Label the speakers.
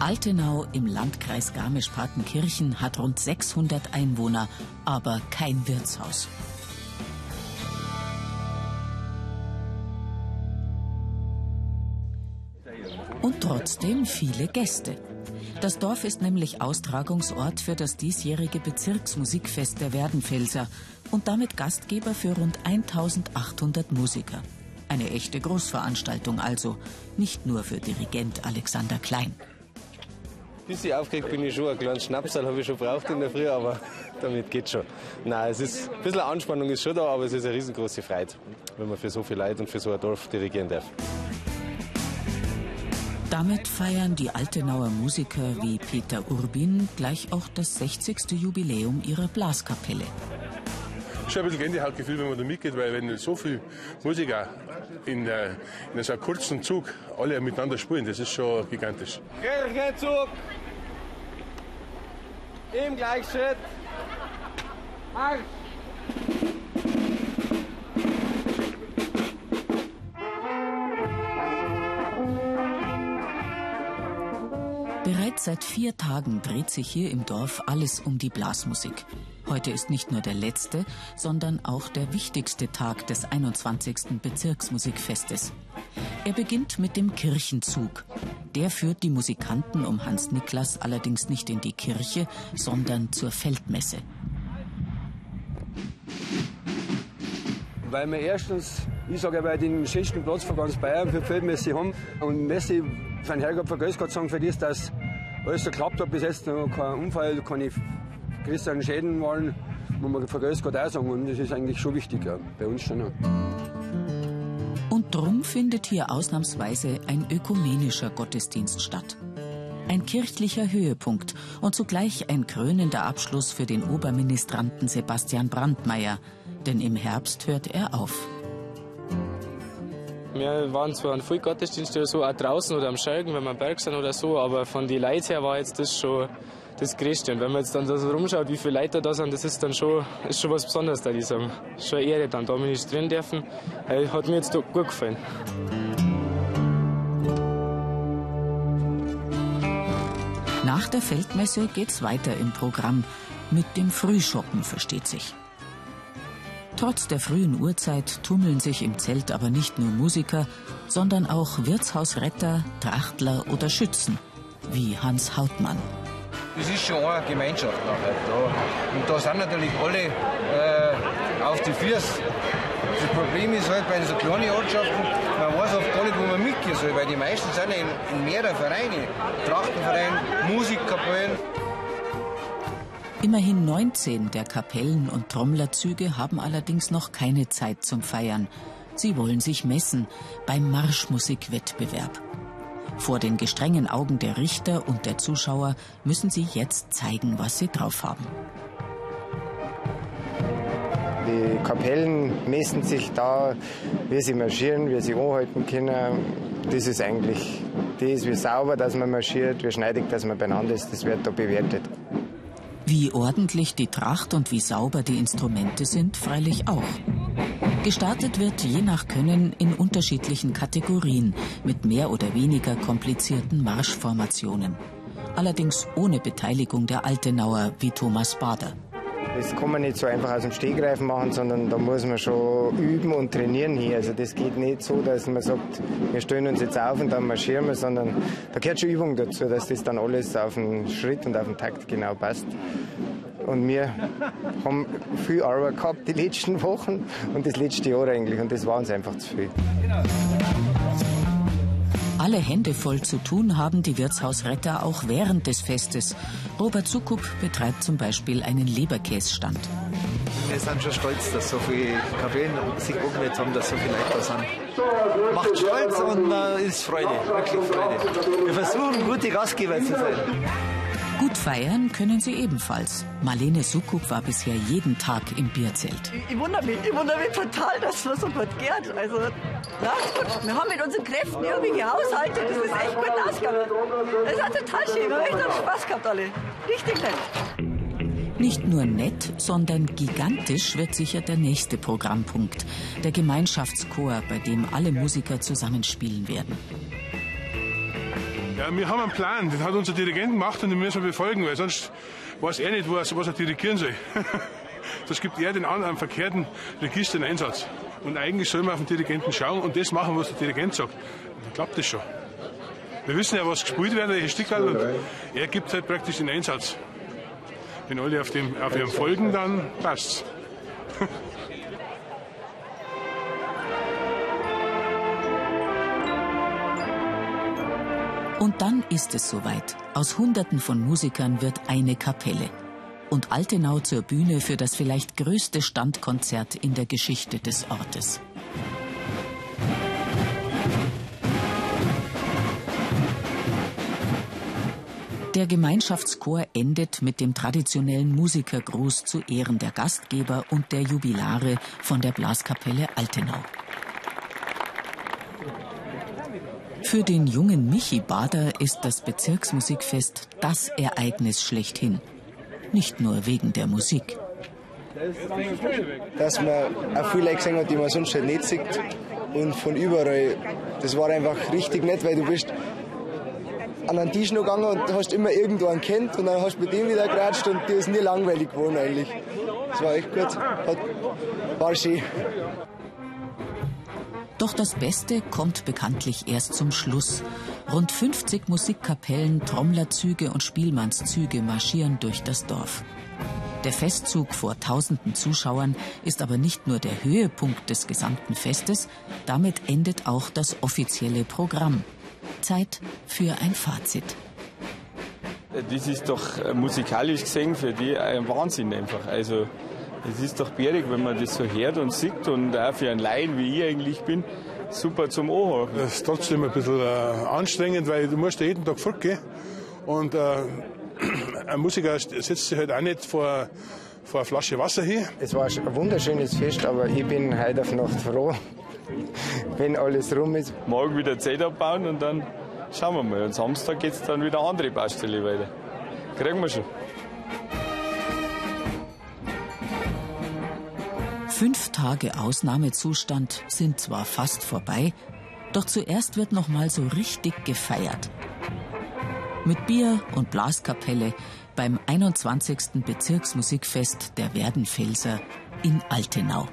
Speaker 1: Altenau im Landkreis Garmisch-Partenkirchen hat rund 600 Einwohner, aber kein Wirtshaus. Und trotzdem viele Gäste. Das Dorf ist nämlich Austragungsort für das diesjährige Bezirksmusikfest der Werdenfelser und damit Gastgeber für rund 1800 Musiker. Eine echte Großveranstaltung also, nicht nur für Dirigent Alexander Klein.
Speaker 2: Bisschen aufgeregt bin ich schon. Ein kleines Schnapsal habe ich schon braucht in der Früh, aber damit geht schon. Nein, es ist ein bisschen Anspannung ist schon da, aber es ist eine riesengroße Freude, wenn man für so viele Leute und für so ein Dorf dirigieren darf.
Speaker 1: Damit feiern die Altenauer Musiker wie Peter Urbin gleich auch das 60. Jubiläum ihrer Blaskapelle.
Speaker 3: Schon ein bisschen Gänsehautgefühl, wenn man da mitgeht, weil wenn so viele Musiker in, äh, in so einem kurzen Zug alle miteinander spielen, das ist schon gigantisch.
Speaker 2: Kirchenzug! Im Gleichschritt! Marsch!
Speaker 1: Seit vier Tagen dreht sich hier im Dorf alles um die Blasmusik. Heute ist nicht nur der letzte, sondern auch der wichtigste Tag des 21. Bezirksmusikfestes. Er beginnt mit dem Kirchenzug. Der führt die Musikanten um Hans Niklas allerdings nicht in die Kirche, sondern zur Feldmesse.
Speaker 4: Weil wir erstens, ich sage, weil den schönsten Platz von ganz Bayern für Feldmesse haben. Und Messe von Herrgott vergrößt Gott sagen für das, dass alles geklappt hat bis jetzt, noch kein Unfall, keine größeren Schäden waren, muss man vergrößt Gott auch sagen. Und das ist eigentlich schon wichtig, ja, bei uns schon. Auch.
Speaker 1: Und drum findet hier ausnahmsweise ein ökumenischer Gottesdienst statt. Ein kirchlicher Höhepunkt und zugleich ein krönender Abschluss für den Oberministranten Sebastian Brandmeier, denn im Herbst hört er auf.
Speaker 5: Wir waren zwar an viel Gottesdienste oder so, auch draußen oder am Schelgen, wenn wir am Berg sind oder so, aber von den Leuten her war jetzt das schon das Größte. Und wenn man jetzt dann so rumschaut, wie viele Leute da sind, das ist dann schon, ist schon was Besonderes da, dieser, schon eine Ehre dann da ministrieren dürfen. Hat mir jetzt gut gefallen.
Speaker 1: Nach der Feldmesse geht's weiter im Programm. Mit dem Frühschoppen versteht sich. Trotz der frühen Uhrzeit tummeln sich im Zelt aber nicht nur Musiker, sondern auch Wirtshausretter, Trachtler oder Schützen, wie Hans Hautmann.
Speaker 6: Das ist schon eine Gemeinschaft nachher da. Und da sind natürlich alle äh, auf die Füße. Das Problem ist halt bei so kleinen Ortschaften, man weiß oft gar nicht, wo man mitgehen soll, weil die meisten sind in, in mehreren Vereinen. Trachtenverein, Musikkapellen.
Speaker 1: Immerhin 19 der Kapellen- und Trommlerzüge haben allerdings noch keine Zeit zum Feiern. Sie wollen sich messen beim Marschmusikwettbewerb. Vor den gestrengen Augen der Richter und der Zuschauer müssen sie jetzt zeigen, was sie drauf haben.
Speaker 7: Die Kapellen messen sich da, wie sie marschieren, wie sie anhalten können. Das ist eigentlich das, wie sauber dass man marschiert, wie schneidig dass man beieinander ist, das wird da bewertet.
Speaker 1: Wie ordentlich die Tracht und wie sauber die Instrumente sind, freilich auch. Gestartet wird je nach Können in unterschiedlichen Kategorien mit mehr oder weniger komplizierten Marschformationen. Allerdings ohne Beteiligung der Altenauer wie Thomas Bader.
Speaker 7: Das kann man nicht so einfach aus dem Stegreif machen, sondern da muss man schon üben und trainieren hier. Also das geht nicht so, dass man sagt, wir stellen uns jetzt auf und dann marschieren wir, sondern da gehört schon Übung dazu, dass das dann alles auf den Schritt und auf den Takt genau passt. Und wir haben viel Arbeit gehabt die letzten Wochen und das letzte Jahr eigentlich und das war uns einfach zu viel.
Speaker 1: Alle Hände voll zu tun haben die Wirtshausretter auch während des Festes. Robert Sukup betreibt zum Beispiel einen Leberkässtand.
Speaker 8: Wir sind schon stolz, dass so viele Kapellen sich angemeldet haben, dass so viele Leute da sind. Macht stolz und äh, ist Freude, wirklich Freude. Wir versuchen, gute Gastgeber zu sein.
Speaker 1: Gut feiern können sie ebenfalls. Marlene Sukup war bisher jeden Tag im Bierzelt.
Speaker 9: Ich, ich wundere mich, ich wundere mich total, dass es so gut geht. Also, na gut, wir haben mit unseren Kräften irgendwie gehaushaltet. Das ist echt gut ausgegangen. Das hat total schön. Wir haben echt Spaß gehabt alle. Richtig nett.
Speaker 1: Nicht nur nett, sondern gigantisch wird sicher der nächste Programmpunkt. Der Gemeinschaftschor, bei dem alle Musiker zusammenspielen werden.
Speaker 3: Wir haben einen Plan, den hat unser Dirigent gemacht und den müssen wir befolgen, weil sonst weiß er nicht, was, was er dirigieren soll. das gibt er den anderen verkehrten Register in Einsatz. Und eigentlich soll man auf den Dirigenten schauen und das machen, was der Dirigent sagt. Dann klappt das schon. Wir wissen ja, was gespielt wird, welche Stickerl, und er gibt halt praktisch den Einsatz. Wenn alle auf, dem, auf ihrem folgen, dann passt's.
Speaker 1: Und dann ist es soweit. Aus Hunderten von Musikern wird eine Kapelle. Und Altenau zur Bühne für das vielleicht größte Standkonzert in der Geschichte des Ortes. Der Gemeinschaftschor endet mit dem traditionellen Musikergruß zu Ehren der Gastgeber und der Jubilare von der Blaskapelle Altenau. Für den jungen Michi Bader ist das Bezirksmusikfest das Ereignis schlechthin. Nicht nur wegen der Musik.
Speaker 7: Dass man auch viele Leute gesehen hat, die man sonst halt nicht sieht. Und von überall. Das war einfach richtig nett, weil du bist an einen Tisch noch gegangen und hast immer irgendwo einen kennt und dann hast du mit dem wieder geratscht und dir ist nie langweilig geworden eigentlich. Das war echt gut. Hat, war schön.
Speaker 1: Doch das Beste kommt bekanntlich erst zum Schluss. Rund 50 Musikkapellen, Trommlerzüge und Spielmannszüge marschieren durch das Dorf. Der Festzug vor tausenden Zuschauern ist aber nicht nur der Höhepunkt des gesamten Festes, damit endet auch das offizielle Programm. Zeit für ein Fazit.
Speaker 10: Das ist doch äh, musikalisch gesehen für die ein Wahnsinn einfach. Also es ist doch bärig, wenn man das so hört und sieht und auch für einen Laien, wie ich eigentlich bin, super zum Ohren.
Speaker 3: Das ist trotzdem ein bisschen äh, anstrengend, weil du musst jeden Tag fortgehen und äh, ein Musiker setzt sich halt auch nicht vor, vor eine Flasche Wasser hier.
Speaker 7: Es war ein wunderschönes Fest, aber ich bin heute auf Nacht froh, wenn alles rum ist.
Speaker 10: Morgen wieder Zeit abbauen und dann schauen wir mal. Und Samstag geht es dann wieder andere Baustelle weiter. Kriegen wir schon.
Speaker 1: Fünf Tage Ausnahmezustand sind zwar fast vorbei, doch zuerst wird noch mal so richtig gefeiert. Mit Bier und Blaskapelle beim 21. Bezirksmusikfest der Werdenfelser in Altenau.